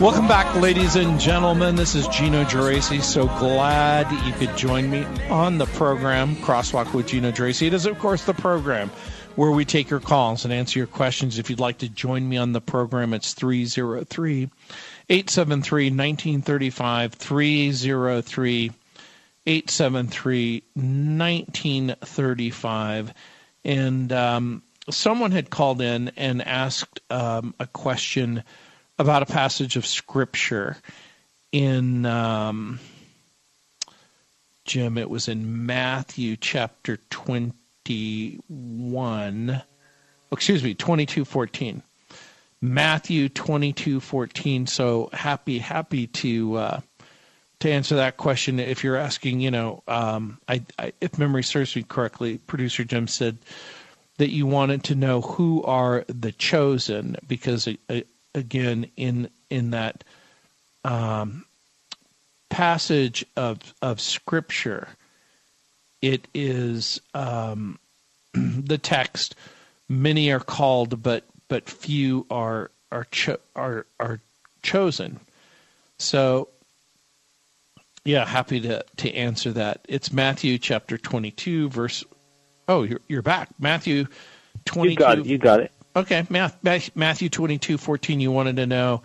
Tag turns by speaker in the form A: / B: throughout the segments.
A: Welcome back, ladies and gentlemen. This is Gino Geraci. So glad you could join me on the program, Crosswalk with Gino Geraci. It is, of course, the program where we take your calls and answer your questions. If you'd like to join me on the program, it's 303 873 1935. 303 873 1935. And um, someone had called in and asked um, a question about a passage of scripture in um, Jim. It was in Matthew chapter twenty-one. Excuse me, twenty-two fourteen. Matthew twenty-two fourteen. So happy, happy to uh, to answer that question. If you're asking, you know, um, I, I, if memory serves me correctly, producer Jim said that you wanted to know who are the chosen because again in in that um, passage of of scripture. It is um, the text many are called but but few are are cho- are are chosen. So yeah happy to to answer that. It's matthew chapter 22 verse oh you're, you're back. Matthew 22
B: you got it you got it
A: Okay, Matthew twenty-two fourteen. You wanted to know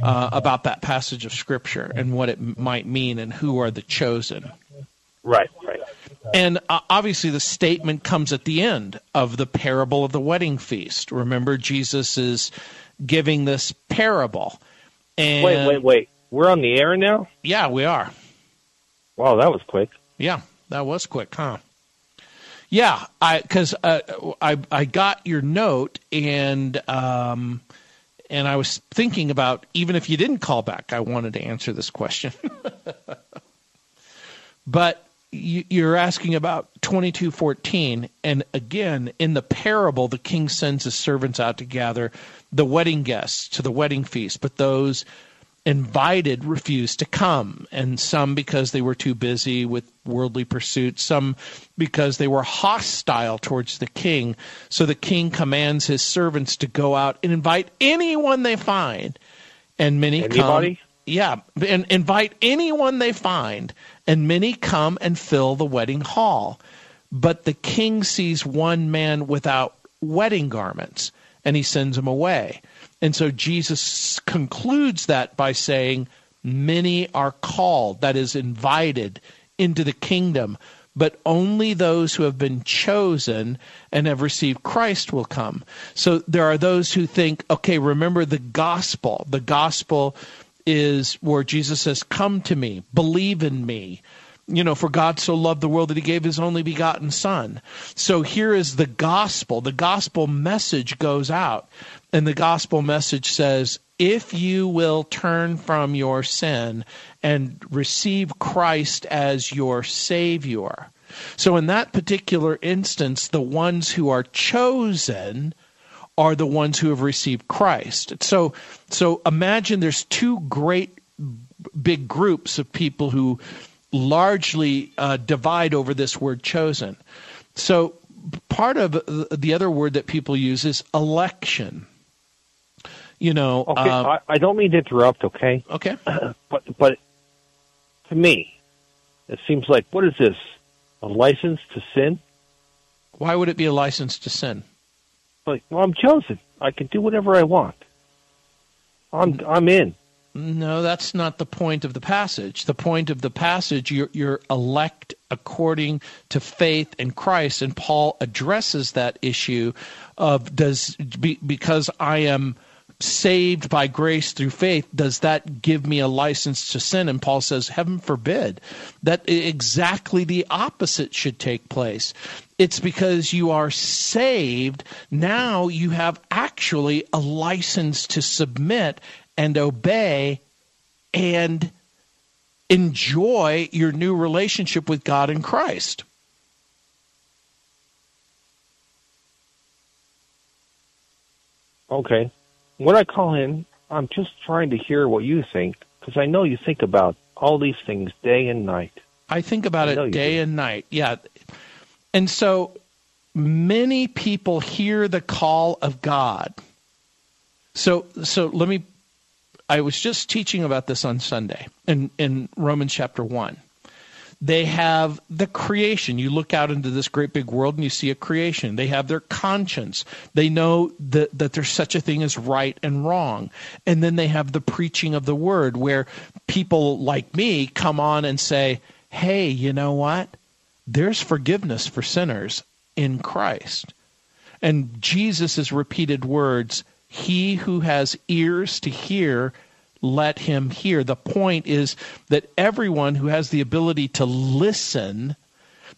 A: uh, about that passage of scripture and what it might mean and who are the chosen.
B: Right, right.
A: And uh, obviously, the statement comes at the end of the parable of the wedding feast. Remember, Jesus is giving this parable. And
B: wait, wait, wait. We're on the air now?
A: Yeah, we are.
B: Wow, that was quick.
A: Yeah, that was quick, huh? Yeah, I because uh, I I got your note and um and I was thinking about even if you didn't call back, I wanted to answer this question. but you, you're asking about 2214 and again in the parable the king sends his servants out to gather the wedding guests to the wedding feast but those invited refused to come, and some because they were too busy with worldly pursuits, some because they were hostile towards the king. So the king commands his servants to go out and invite anyone they find, and many
B: Anybody?
A: come. Yeah, and invite anyone they find, and many come and fill the wedding hall. But the king sees one man without wedding garments, and he sends him away. And so Jesus concludes that by saying, Many are called, that is, invited into the kingdom, but only those who have been chosen and have received Christ will come. So there are those who think, okay, remember the gospel. The gospel is where Jesus says, Come to me, believe in me. You know, for God so loved the world that he gave his only begotten Son. So here is the gospel. The gospel message goes out. And the gospel message says, if you will turn from your sin and receive Christ as your Savior. So, in that particular instance, the ones who are chosen are the ones who have received Christ. So, so imagine there's two great big groups of people who largely uh, divide over this word chosen. So, part of the other word that people use is election you know.
B: Okay, uh, I, I, don't mean to interrupt. Okay.
A: Okay.
B: but but to me, it seems like what is this? A license to sin?
A: Why would it be a license to sin?
B: Like, well, I'm chosen. I can do whatever I want. I'm I'm in.
A: No, that's not the point of the passage. The point of the passage, you're, you're elect according to faith in Christ, and Paul addresses that issue of does be, because I am saved by grace through faith, does that give me a license to sin? And Paul says, Heaven forbid. That exactly the opposite should take place. It's because you are saved. Now you have actually a license to submit and obey and enjoy your new relationship with God in Christ.
B: Okay. When I call in, I'm just trying to hear what you think because I know you think about all these things day and night.
A: I think about it day do. and night. Yeah. And so many people hear the call of God. So so let me I was just teaching about this on Sunday in, in Romans chapter 1. They have the creation. You look out into this great big world and you see a creation. They have their conscience. They know that, that there's such a thing as right and wrong. And then they have the preaching of the word where people like me come on and say, hey, you know what? There's forgiveness for sinners in Christ. And Jesus' repeated words, he who has ears to hear, let him hear. The point is that everyone who has the ability to listen,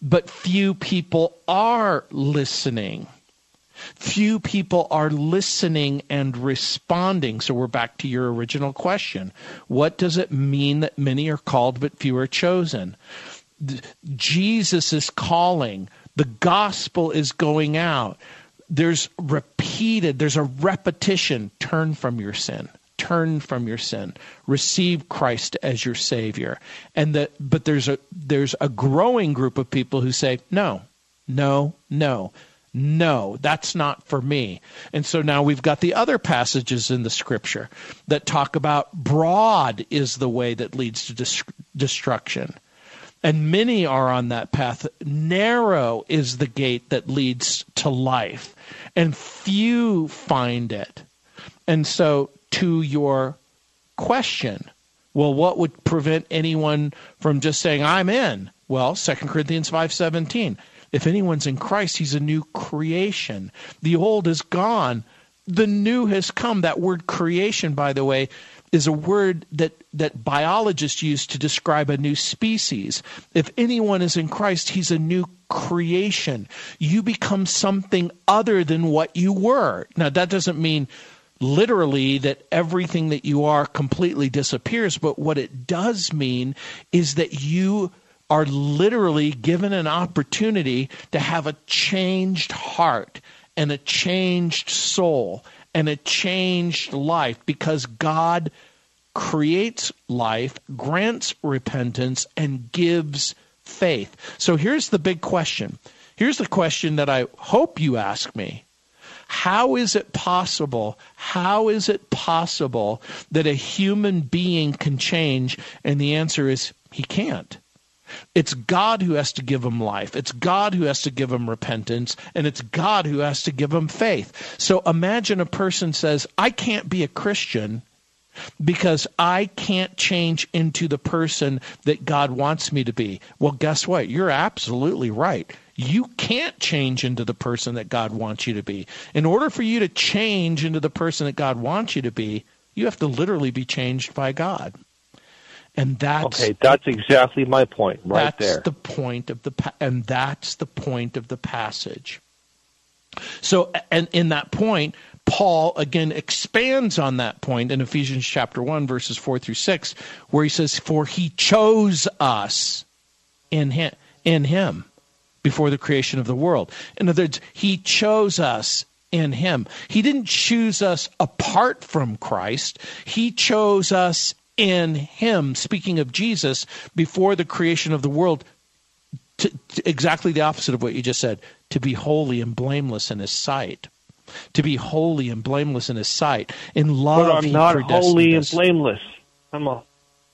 A: but few people are listening. Few people are listening and responding. So we're back to your original question. What does it mean that many are called but few are chosen? Jesus is calling. The gospel is going out. There's repeated, there's a repetition. Turn from your sin turn from your sin receive christ as your savior. And that but there's a there's a growing group of people who say no no no no that's not for me. And so now we've got the other passages in the scripture that talk about broad is the way that leads to dis- destruction. And many are on that path. Narrow is the gate that leads to life. And few find it. And so to your question. Well, what would prevent anyone from just saying, I'm in? Well, 2 Corinthians 5.17. If anyone's in Christ, he's a new creation. The old is gone. The new has come. That word creation, by the way, is a word that, that biologists use to describe a new species. If anyone is in Christ, he's a new creation. You become something other than what you were. Now, that doesn't mean literally that everything that you are completely disappears, but what it does mean is that you are literally given an opportunity to have a changed heart and a changed soul and a changed life because God creates life, grants repentance, and gives faith. So here's the big question. Here's the question that I hope you ask me how is it possible? How is it possible that a human being can change? And the answer is he can't. It's God who has to give him life. It's God who has to give him repentance. And it's God who has to give him faith. So imagine a person says, I can't be a Christian because I can't change into the person that God wants me to be. Well, guess what? You're absolutely right. You can't change into the person that God wants you to be. In order for you to change into the person that God wants you to be, you have to literally be changed by God. And that's
B: Okay, that's exactly my point right
A: that's
B: there.
A: the point of the and that's the point of the passage. So and in that point, Paul again expands on that point in Ephesians chapter 1 verses 4 through 6 where he says for he chose us in him in him before the creation of the world. In other words, He chose us in Him. He didn't choose us apart from Christ, He chose us in Him. Speaking of Jesus, before the creation of the world, to, to exactly the opposite of what you just said to be holy and blameless in His sight. To be holy and blameless in His sight. In love,
B: but I'm not holy and blameless. I'm a,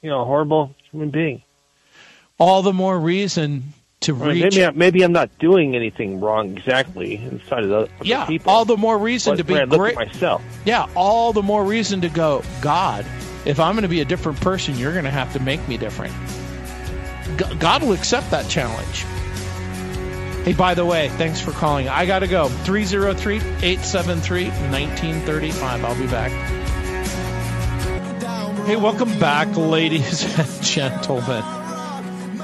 B: you know, horrible human being.
A: All the more reason to reach.
B: Maybe, I, maybe I'm not doing anything wrong exactly inside of the
A: yeah.
B: people.
A: All the more reason to be
B: great. myself.
A: Yeah, all the more reason to go. God, if I'm going to be a different person, you're going to have to make me different. God will accept that challenge. Hey, by the way, thanks for calling. I got to go. 303 873 1935. I'll be back. Hey, welcome back, ladies and gentlemen.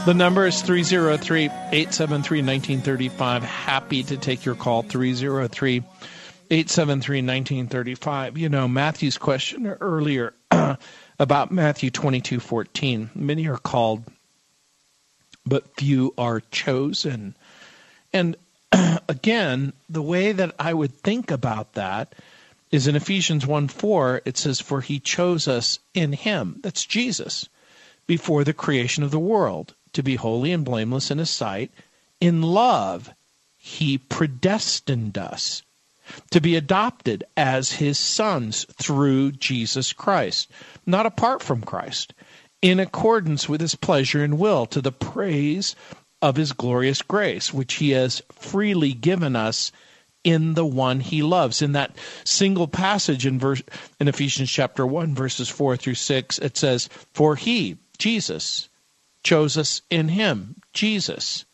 A: The number is 303 873 1935. Happy to take your call. 303 873 1935. You know, Matthew's question earlier about Matthew 22 14. Many are called, but few are chosen. And again, the way that I would think about that is in Ephesians 1 4, it says, For he chose us in him, that's Jesus, before the creation of the world to be holy and blameless in his sight. In love, he predestined us to be adopted as his sons through Jesus Christ, not apart from Christ, in accordance with his pleasure and will, to the praise of his glorious grace, which he has freely given us in the one he loves. In that single passage in verse in Ephesians chapter 1 verses 4 through 6 it says for he Jesus chose us in him, Jesus,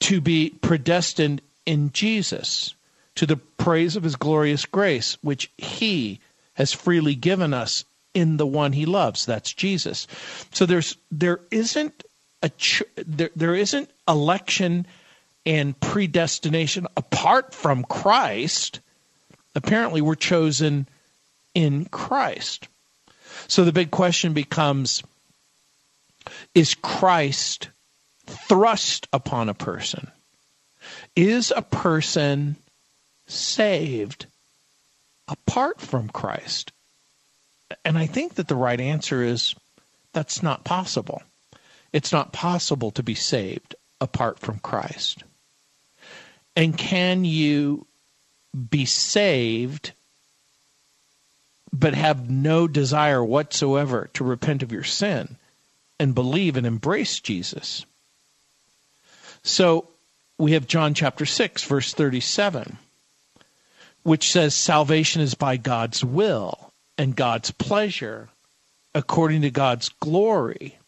A: to be predestined in Jesus to the praise of his glorious grace, which he has freely given us in the one he loves. That's Jesus. So there's there isn't a there, there isn't election and predestination apart from Christ. Apparently, we're chosen in Christ. So the big question becomes is Christ thrust upon a person? Is a person saved apart from Christ? And I think that the right answer is that's not possible. It's not possible to be saved apart from Christ. And can you be saved but have no desire whatsoever to repent of your sin? and believe and embrace Jesus. So we have John chapter 6, verse 37, which says, Salvation is by God's will and God's pleasure, according to God's glory.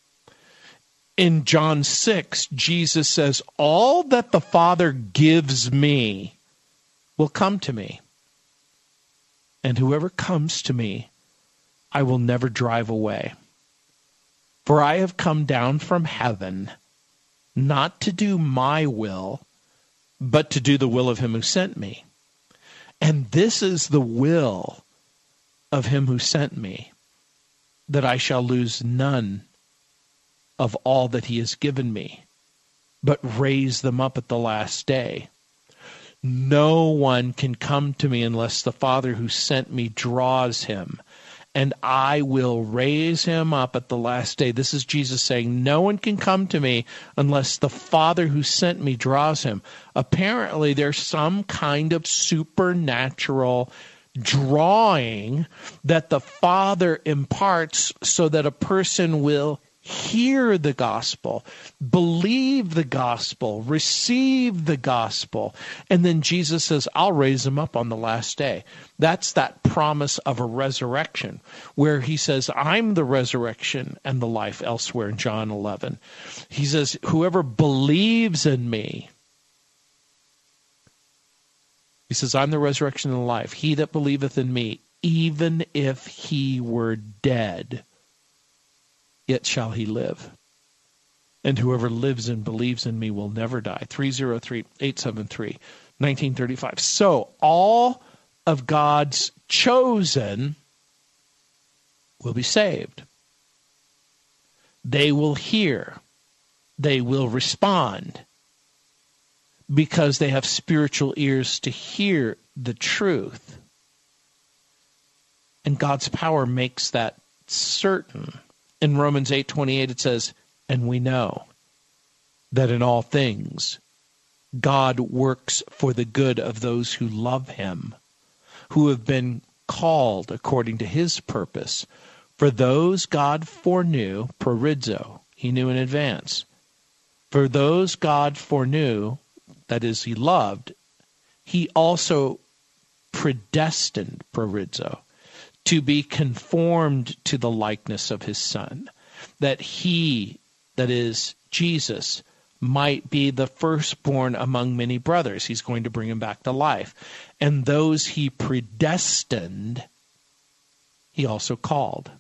A: In John 6, Jesus says, All that the Father gives me will come to me. And whoever comes to me, I will never drive away. For I have come down from heaven not to do my will, but to do the will of him who sent me. And this is the will of him who sent me, that I shall lose none of all that he has given me, but raise them up at the last day. No one can come to me unless the Father who sent me draws him and I will raise him up at the last day. This is Jesus saying, No one can come to me unless the Father who sent me draws him. Apparently, there's some kind of supernatural drawing that the Father imparts so that a person will hear the gospel, believe the gospel, receive the gospel. And then Jesus says, I'll raise them up on the last day. That's that promise of a resurrection where he says, I'm the resurrection and the life elsewhere in John 11. He says, Whoever believes in me, he says, I'm the resurrection and the life. He that believeth in me, even if he were dead, yet shall he live. And whoever lives and believes in me will never die. 303 873 1935. So all of God's chosen will be saved. They will hear. They will respond because they have spiritual ears to hear the truth. And God's power makes that certain in Romans 8:28 it says, "And we know that in all things God works for the good of those who love him, who have been called according to his purpose. For those God foreknew, proorizo, he knew in advance. For those God foreknew, that is, he loved, he also predestined, proorizo, to be conformed to the likeness of his son, that he, that is Jesus, might be the firstborn among many brothers. He's going to bring him back to life. And those he predestined, he also called.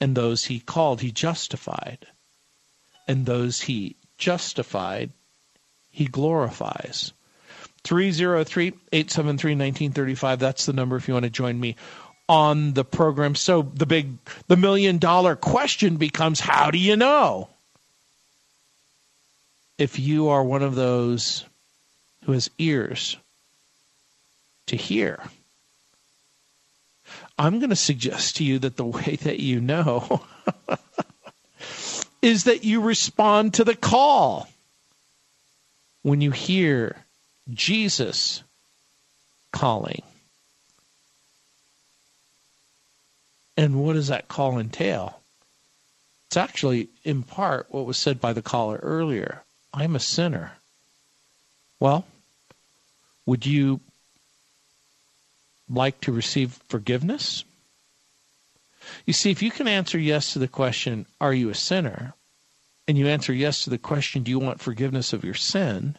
A: And those he called, he justified. and those he justified, he glorifies. 303 873 1935. That's the number if you want to join me on the program. So the big, the million dollar question becomes how do you know? If you are one of those who has ears to hear, I'm going to suggest to you that the way that you know is that you respond to the call. When you hear Jesus calling. And what does that call entail? It's actually, in part, what was said by the caller earlier I'm a sinner. Well, would you like to receive forgiveness? You see, if you can answer yes to the question, Are you a sinner? and you answer yes to the question, Do you want forgiveness of your sin?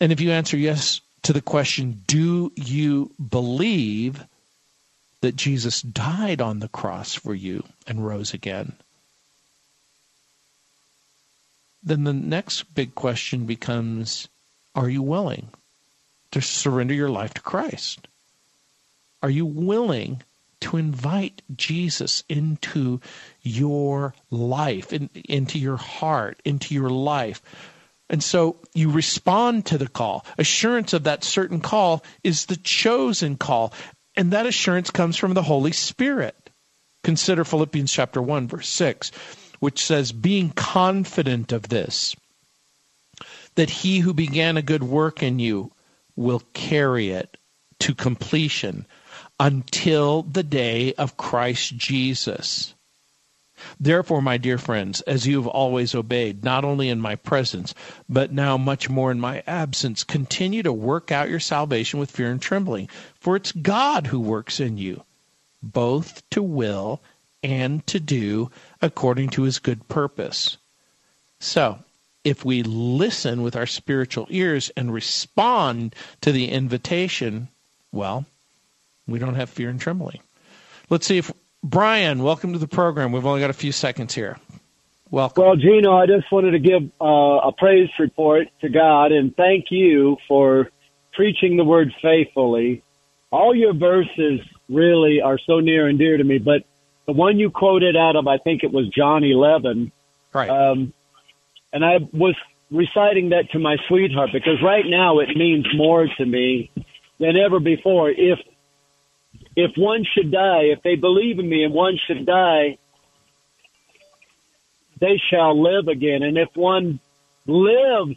A: And if you answer yes to the question, Do you believe that Jesus died on the cross for you and rose again? Then the next big question becomes Are you willing to surrender your life to Christ? Are you willing to invite Jesus into your life, in, into your heart, into your life? And so you respond to the call. Assurance of that certain call is the chosen call. And that assurance comes from the Holy Spirit. Consider Philippians chapter 1 verse 6, which says being confident of this that he who began a good work in you will carry it to completion until the day of Christ Jesus. Therefore, my dear friends, as you have always obeyed, not only in my presence, but now much more in my absence, continue to work out your salvation with fear and trembling. For it's God who works in you, both to will and to do according to his good purpose. So, if we listen with our spiritual ears and respond to the invitation, well, we don't have fear and trembling. Let's see if Brian, welcome to the program. We've only got a few seconds here. Welcome.
C: Well, Gino, I just wanted to give uh, a praise report to God and thank you for preaching the word faithfully. All your verses really are so near and dear to me, but the one you quoted out of, I think it was John 11.
A: Right.
C: Um, and I was reciting that to my sweetheart because right now it means more to me than ever before. If if one should die, if they believe in me and one should die, they shall live again. And if one lives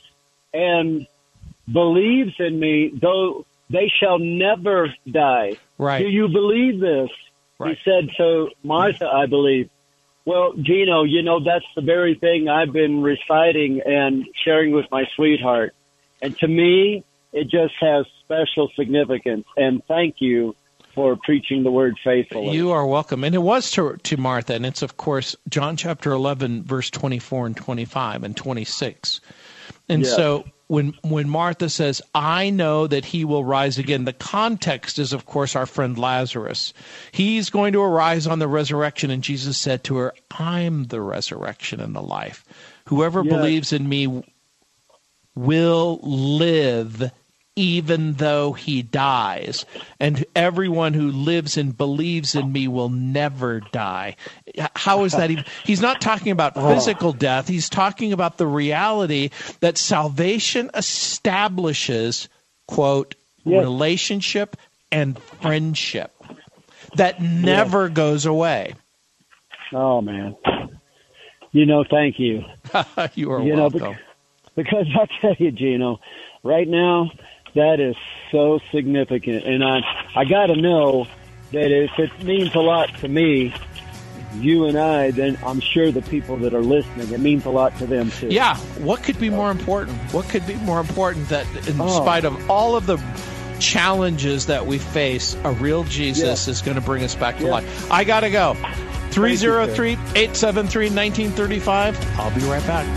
C: and believes in me, though they shall never die.
A: Right.
C: Do you believe this?
A: Right.
C: He said So, Martha, I believe. Well, Gino, you know, that's the very thing I've been reciting and sharing with my sweetheart. And to me, it just has special significance. And thank you for preaching the word faithfully.
A: You are welcome. And it was to, to Martha, and it's, of course, John chapter 11, verse 24 and 25 and 26. And
C: Yes.
A: so when, when Martha says, I know that he will rise again, the context is, of course, our friend Lazarus. He's going to arise on the resurrection, and Jesus said to her, I'm the resurrection and the life. Whoever
C: Yes.
A: believes in me will live even though he dies. And everyone who lives and believes in me will never die. How is that even? He's not talking about oh. physical death. He's talking about the reality that salvation establishes, quote,
C: Yes.
A: relationship and friendship that never goes away.
C: Oh, man. You know, thank you.
A: you are
C: You know,
A: welcome.
C: Because I tell you, Gino, right now, that is so significant. And I, I got to know that if it means a lot to me, you and I, then I'm sure the people that are listening, it means a lot to them too.
A: Yeah, what could be more important? What could be more important that, in
C: Oh.
A: spite of all of the challenges that we face, a real Jesus is going to bring us back to
C: Yeah.
A: life? I got to go.
C: sir.
A: 303 873 1935. I'll be right back.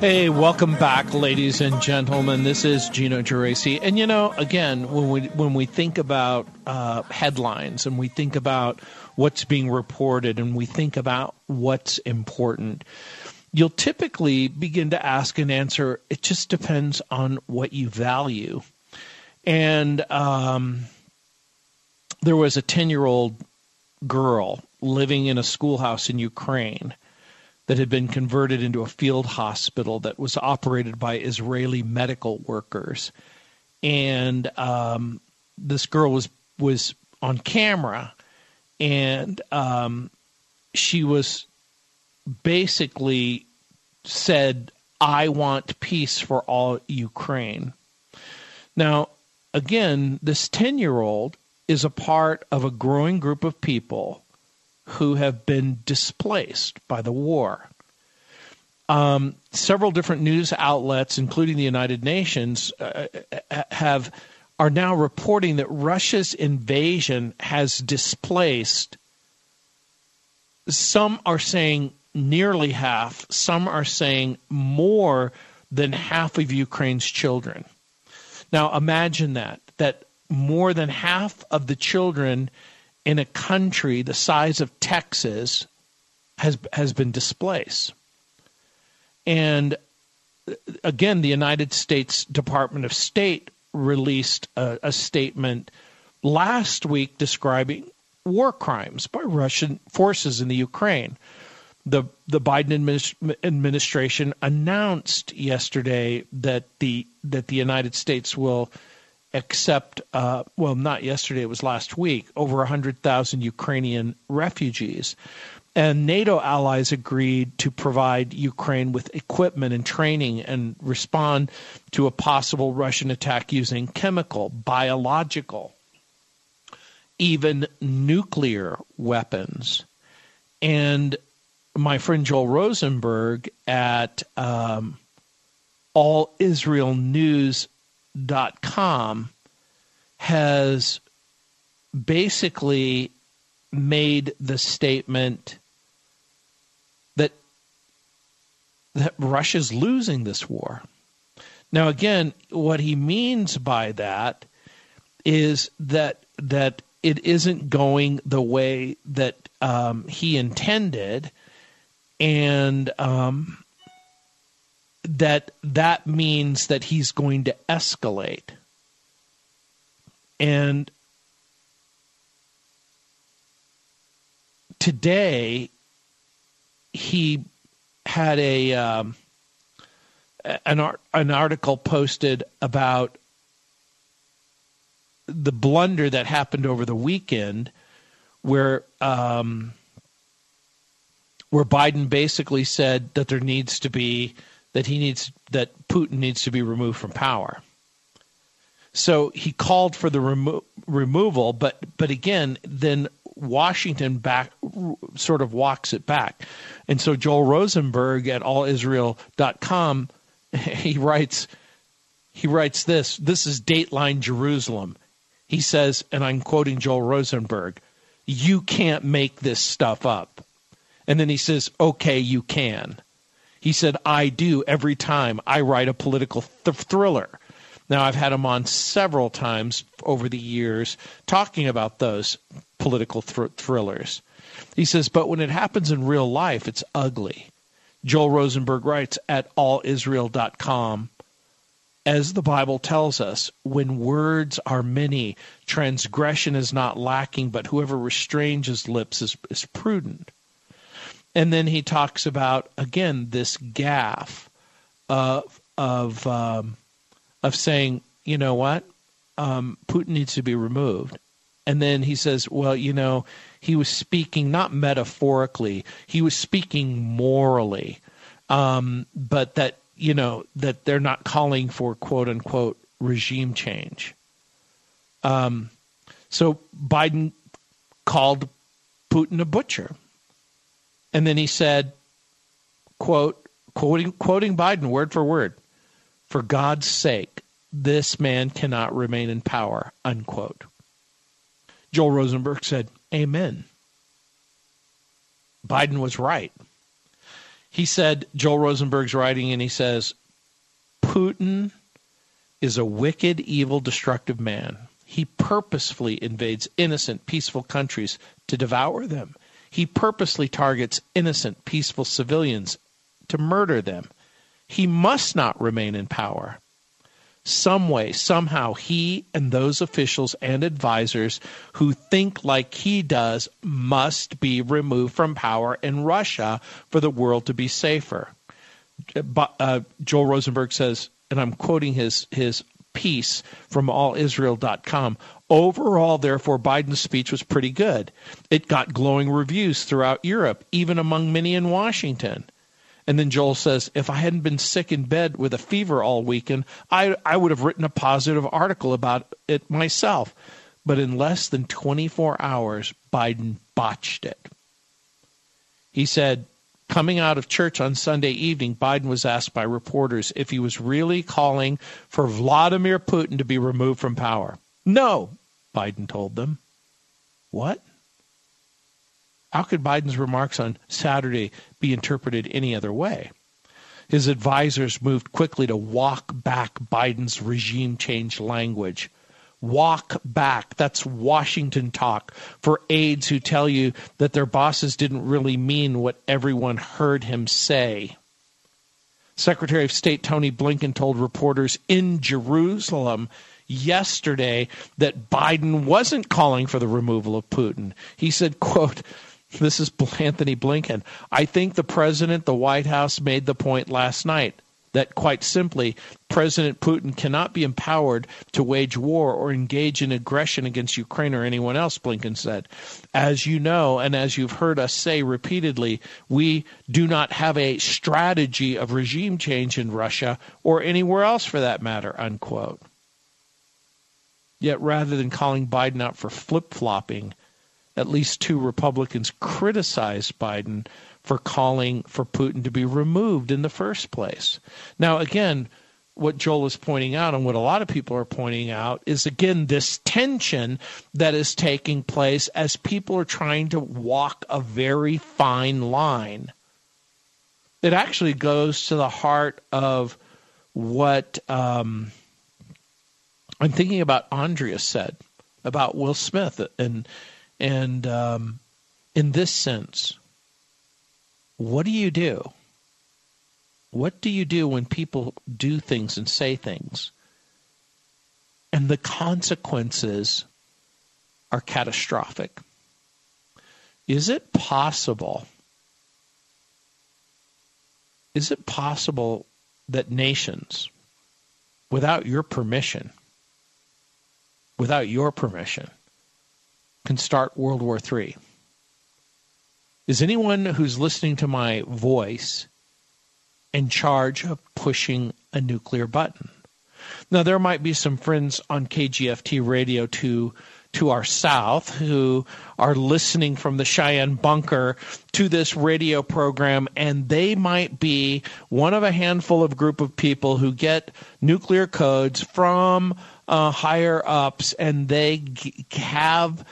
A: Hey, welcome back, ladies and gentlemen. This is Gino Geraci, and you know, again, when we when we think about uh, headlines and we think about what's being reported and we think about what's important, you'll typically begin to ask and answer. It just depends on what you value, and um, there was a ten year old girl living in a schoolhouse in Ukraine that had been converted into a field hospital that was operated by Israeli medical workers. And um, this girl was was on camera, and um, she was basically said, "I want peace for all Ukraine." Now, again, this ten-year-old is a part of a growing group of people who have been displaced by the war. Um, several different news outlets, including the United Nations, uh, uh, have are now reporting that Russia's invasion has displaced. Some are saying nearly half. Some are saying more than half of Ukraine's children. Now imagine that that more than half of the children in a country the size of Texas has has been displaced. And uh, again, the United States Department of State released a, a statement last week describing war crimes by Russian forces in the Ukraine. The the Biden administ- administration announced yesterday that the that the United States will accept, uh, well, not yesterday, it was last week, over 100,000 Ukrainian refugees. And NATO allies agreed to provide Ukraine with equipment and training and respond to a possible Russian attack using chemical, biological, even nuclear weapons. And my friend Joel Rosenberg at um, All Israel News com has basically made the statement that that Russia's losing this war. Now again, what he means by that is that that it isn't going the way that um, he intended, and um, that that means that he's going to escalate. And today he had a um, an art, an article posted about the blunder that happened over the weekend, where um, where Biden basically said that there needs to be that he needs that Putin needs to be removed from power. So he called for the remo- removal, but but again, then Washington back sort of walks it back, and so Joel Rosenberg at AllIsrael.com he writes he writes this. This is Dateline Jerusalem. He says, and I'm quoting Joel Rosenberg, "You can't make this stuff up." And then he says, "Okay, you can." He said, I do every time I write a political th- thriller. Now, I've had him on several times over the years talking about those political thr- thrillers. He says, but when it happens in real life, it's ugly. Joel Rosenberg writes at allisrael.com as the Bible tells us, when words are many, transgression is not lacking, but whoever restrains his lips is, is prudent. And then he talks about again this gaffe of of um, of saying, you know what, um, Putin needs to be removed. And then he says, well, you know, he was speaking not metaphorically, he was speaking morally, um, but that you know that they're not calling for quote unquote regime change. Um, so Biden called Putin a butcher. And then he said, quote, quoting, quoting Biden word for word, for God's sake, this man cannot remain in power, unquote. Joel Rosenberg said, Amen. Biden was right. He said, Joel Rosenberg's writing, and he says, Putin is a wicked, evil, destructive man. He purposefully invades innocent, peaceful countries to devour them. He purposely targets innocent, peaceful civilians to murder them. He must not remain in power. Some way, somehow, he and those officials and advisors who think like he does must be removed from power in Russia for the world to be safer. Uh, Joel Rosenberg says, and I'm quoting his, his piece from allisrael.com. Overall, therefore, Biden's speech was pretty good. It got glowing reviews throughout Europe, even among many in Washington. And then Joel says, if I hadn't been sick in bed with a fever all weekend, I, I would have written a positive article about it myself. But in less than 24 hours, Biden botched it. He said, coming out of church on Sunday evening, Biden was asked by reporters if he was really calling for Vladimir Putin to be removed from power. No, Biden told them. What? How could Biden's remarks on Saturday be interpreted any other way? His advisors moved quickly to walk back Biden's regime change language. Walk back. That's Washington talk for aides who tell you that their bosses didn't really mean what everyone heard him say. Secretary of State Tony Blinken told reporters in Jerusalem yesterday that Biden wasn't calling for the removal of Putin. He said, quote, this is Anthony Blinken. I think the president, the White House made the point last night that quite simply, President Putin cannot be empowered to wage war or engage in aggression against Ukraine or anyone else, Blinken said. As you know, and as you've heard us say repeatedly, we do not have a strategy of regime change in Russia or anywhere else for that matter, unquote. Yet rather than calling Biden out for flip flopping, at least two Republicans criticized Biden for calling for Putin to be removed in the first place. Now, again, what Joel is pointing out and what a lot of people are pointing out is again this tension that is taking place as people are trying to walk a very fine line. It actually goes to the heart of what um, I'm thinking about Andrea said about Will Smith and and um, in this sense, what do you do? What do you do when people do things and say things and the consequences are catastrophic? Is it possible? Is it possible that nations, without your permission, without your permission, can start World War III. Is anyone who's listening to my voice in charge of pushing a nuclear button? Now, there might be some friends on KGFT radio to to our south who are listening from the Cheyenne bunker to this radio program, and they might be one of a handful of group of people who get nuclear codes from uh, higher ups, and they g- have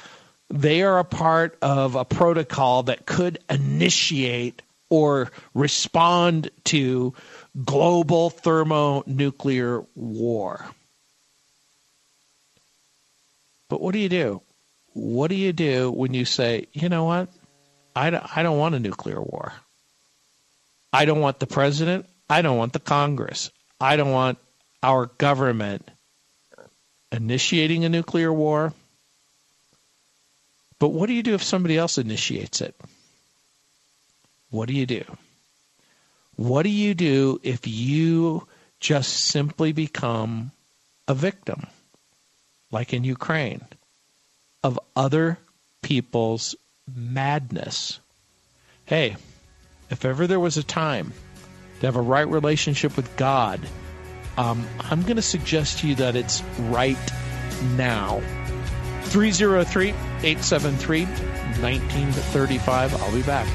A: they are a part of a protocol that could initiate or respond to global thermonuclear war. But what do you do? What do you do when you say, you know what? I don't, I don't want a nuclear war. I don't want the president. I don't want the Congress. I don't want our government initiating a nuclear war. But what do you do if somebody else initiates it? What do you do? What do you do if you just simply become a victim, like in Ukraine, of other people's madness? Hey, if ever there was a time to have a right relationship with God, um, I'm going to suggest to you that it's right now. 303 873 1935. I'll be back.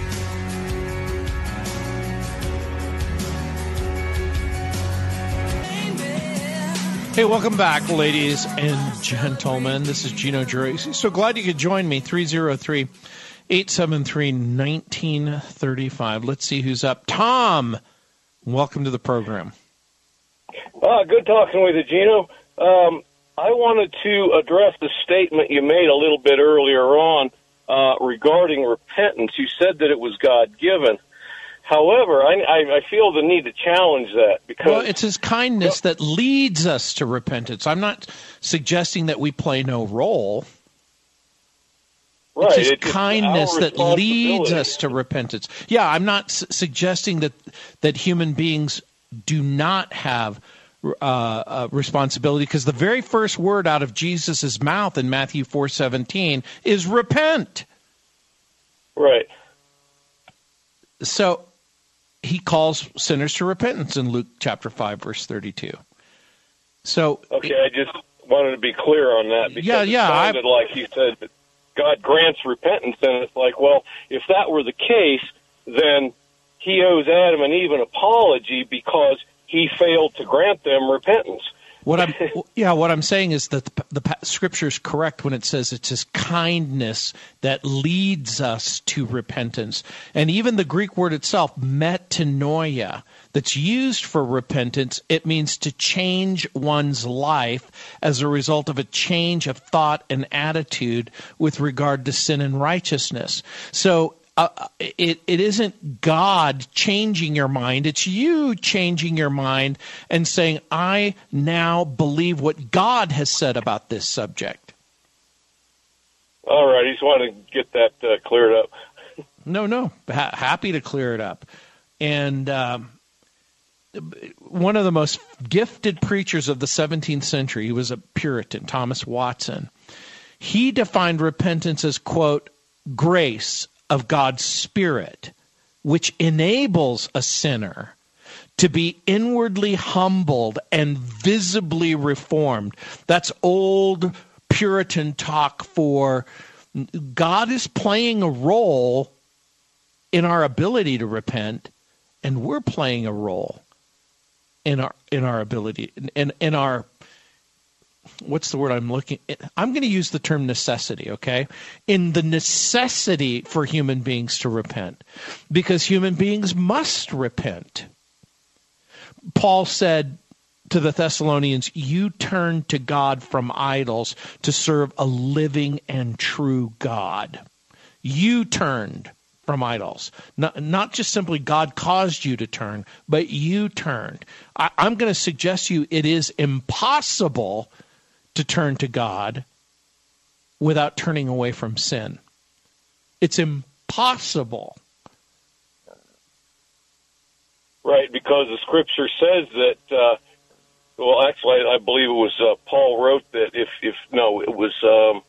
A: Hey, welcome back, ladies and gentlemen. This is Gino Geraci. So glad you could join me. 303 873 1935. Let's see who's up. Tom, welcome to the program.
D: Uh, good talking with you, Gino. Um, I wanted to address the statement you made a little bit earlier on uh, regarding repentance. You said that it was God given. However, I, I, I feel the need to challenge that because
A: well, it's His kindness that leads us to repentance. I'm not suggesting that we play no role.
D: right,
A: it's His
D: it's
A: kindness that leads us to repentance. Yeah, I'm not s- suggesting that that human beings do not have uh, uh, responsibility because the very first word out of Jesus' mouth in Matthew 4:17 is repent.
D: Right.
A: So he calls sinners to repentance in Luke chapter 5 verse 32. So
D: Okay, I just wanted to be clear on that because
A: Yeah, yeah,
D: it
A: I-
D: sounded like you said that God grants repentance, and it's like, well, if that were the case, then He owes Adam and Eve an apology because He failed to grant them repentance.
A: What I'm yeah, what I'm saying is that the, the scripture is correct when it says it's his kindness that leads us to repentance. And even the Greek word itself, metanoia, that's used for repentance, it means to change one's life as a result of a change of thought and attitude with regard to sin and righteousness. So uh, it, it isn't God changing your mind. It's you changing your mind and saying, I now believe what God has said about this subject.
D: All right, I just wanted to get that uh, cleared up.
A: No, no. Ha- happy to clear it up. And um, one of the most gifted preachers of the 17th century, he was a Puritan, Thomas Watson. He defined repentance as, quote, grace of God's Spirit, which enables a sinner to be inwardly humbled and visibly reformed. That's old Puritan talk for God is playing a role in our ability to repent, and we're playing a role in our in our ability in in our what's the word I'm looking I'm going to use the term necessity, okay? In the necessity for human beings to repent because human beings must repent. Paul said to the Thessalonians, You turn to God from idols to serve a living and true God. You turned from idols. Not, not just simply God caused you to turn, but you turned. I, I'm going to suggest to you it is impossible to turn to God without turning away from sin. It's impossible.
D: Right, because the scripture says that. Uh, well, actually, I believe it was uh, Paul wrote that. If if no, it was. Um,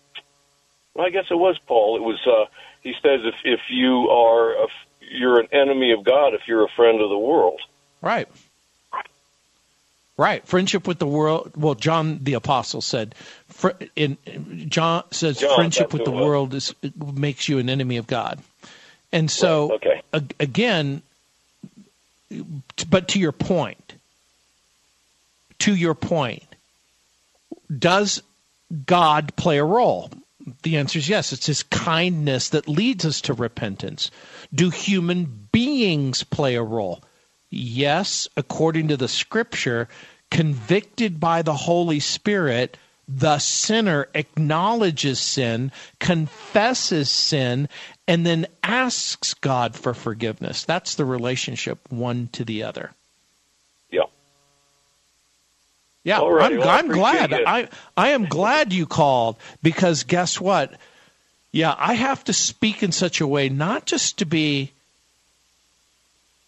D: well, I guess it was Paul. It was. Uh, he says if if you are a, you're an enemy of God if you're a friend of the world.
A: Right. Right. Friendship with the world. Well, John the apostle said, fr- in, John says
D: John,
A: friendship with the world is makes you an enemy of God. And so,
D: Right, okay.
A: ag- again, but to your point, to your point, does God play a role? The answer is yes. It's his kindness that leads us to repentance. Do human beings play a role? Yes, according to the scripture, convicted by the Holy Spirit, the sinner acknowledges sin, confesses sin, and then asks God for forgiveness. That's the relationship one to the other.
D: Yeah.
A: Yeah,
D: right,
A: I'm,
D: well,
A: I'm glad.
D: it.
A: I I am glad you called because guess what? Yeah, I have to speak in such a way not just to be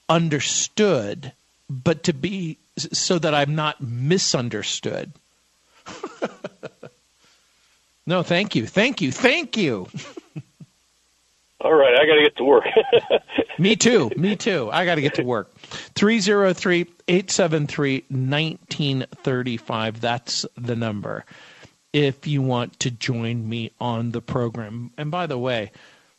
A: understood, but to be so that I'm not misunderstood. no, thank you, thank you, thank you.
D: All right, I got to get to work.
A: Me too. Me too. I got to get to work. 303 873 1935. That's the number if you want to join me on the program. And by the way,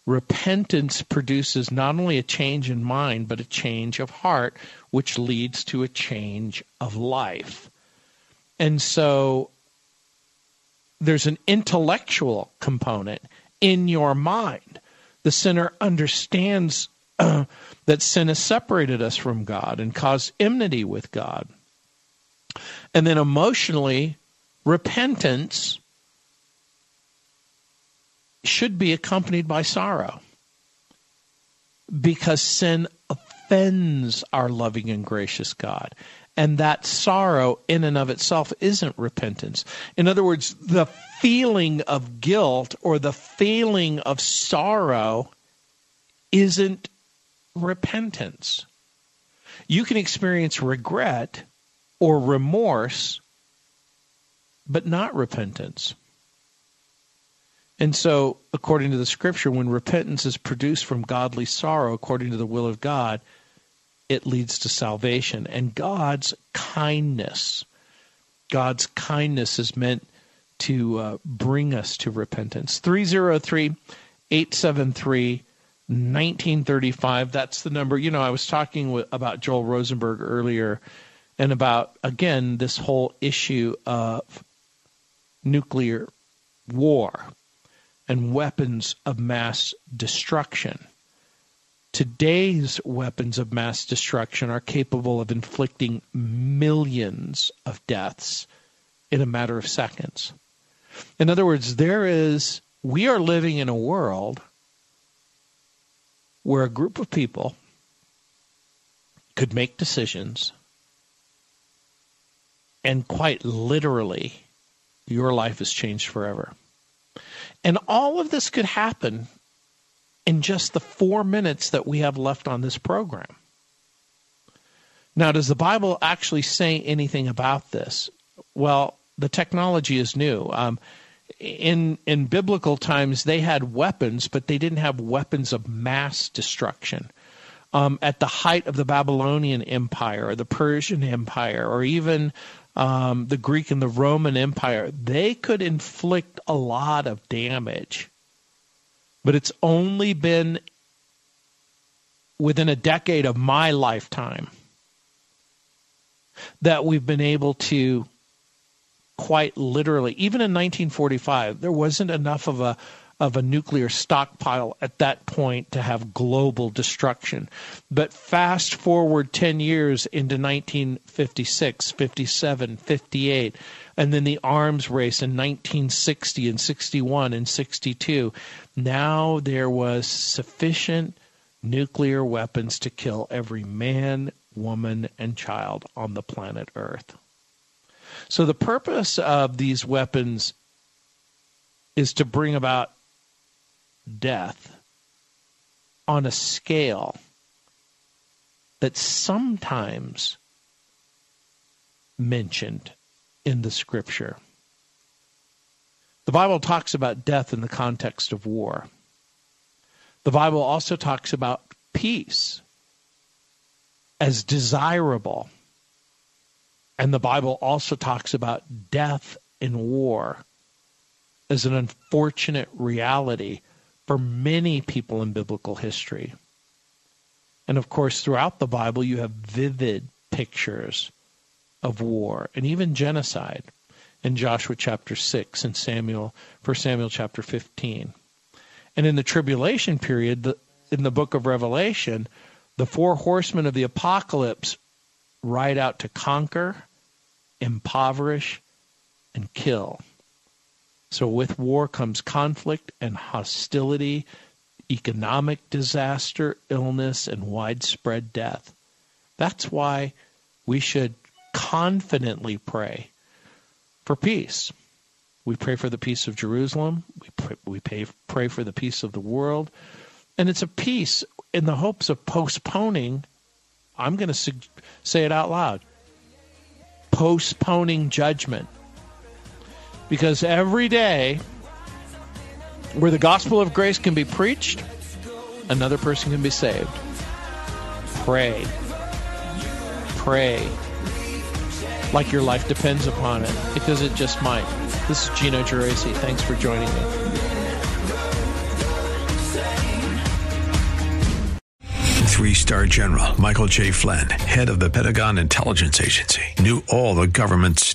A: repentance produces not only a change in mind, but a change of heart, which leads to a change of life. And so there's an intellectual component in your mind The sinner understands uh, that sin has separated us from God and caused enmity with God. And then emotionally, repentance should be accompanied by sorrow because sin offends our loving and gracious God. And that sorrow in and of itself isn't repentance. In other words, the feeling of guilt or the feeling of sorrow isn't repentance. You can experience regret or remorse, but not repentance. And so, according to the scripture, when repentance is produced from godly sorrow, according to the will of God, it leads to salvation. And God's kindness, God's kindness is meant to uh, bring us to repentance. 303 873 1935. That's the number. You know, I was talking with, about Joel Rosenberg earlier and about, again, this whole issue of nuclear war and weapons of mass destruction. Today's weapons of mass destruction are capable of inflicting millions of deaths in a matter of seconds. In other words, there is, we are living in a world where a group of people could make decisions and quite literally your life is changed forever. And all of this could happen in just the four minutes that we have left on this program. Now, does the Bible actually say anything about this? Well, the technology is new. Um, in in biblical times, they had weapons, but they didn't have weapons of mass destruction. Um, at the height of the Babylonian Empire, or the Persian Empire, or even um, the Greek and the Roman Empire, they could inflict a lot of damage. But it's only been within a decade of my lifetime that we've been able to quite literally, even in 1945, there wasn't enough of a of a nuclear stockpile at that point to have global destruction. But fast forward 10 years into 1956, 57, 58, and then the arms race in 1960 and 61 and 62. Now there was sufficient nuclear weapons to kill every man, woman, and child on the planet Earth. So the purpose of these weapons is to bring about death on a scale that sometimes mentioned in the scripture. The Bible talks about death in the context of war. The Bible also talks about peace as desirable. And the Bible also talks about death in war as an unfortunate reality for many people in biblical history. And of course, throughout the Bible, you have vivid pictures of war and even genocide in Joshua chapter 6 and Samuel, 1 Samuel chapter 15. And in the tribulation period, the, in the book of Revelation, the four horsemen of the apocalypse ride out to conquer, impoverish, and kill. So with war comes conflict and hostility, economic disaster, illness, and widespread death. That's why we should confidently pray for peace. We pray for the peace of Jerusalem. We pray, we pay, pray for the peace of the world. And it's a peace in the hopes of postponing, I'm going to say it out loud, postponing judgment. Because every day where the gospel of grace can be preached, another person can be saved. Pray. Pray like your life depends upon it, because it just might. This is Gino Geraci. Thanks for joining me.
E: Three star general Michael J. Flynn, head of the Pentagon Intelligence Agency, knew all the government's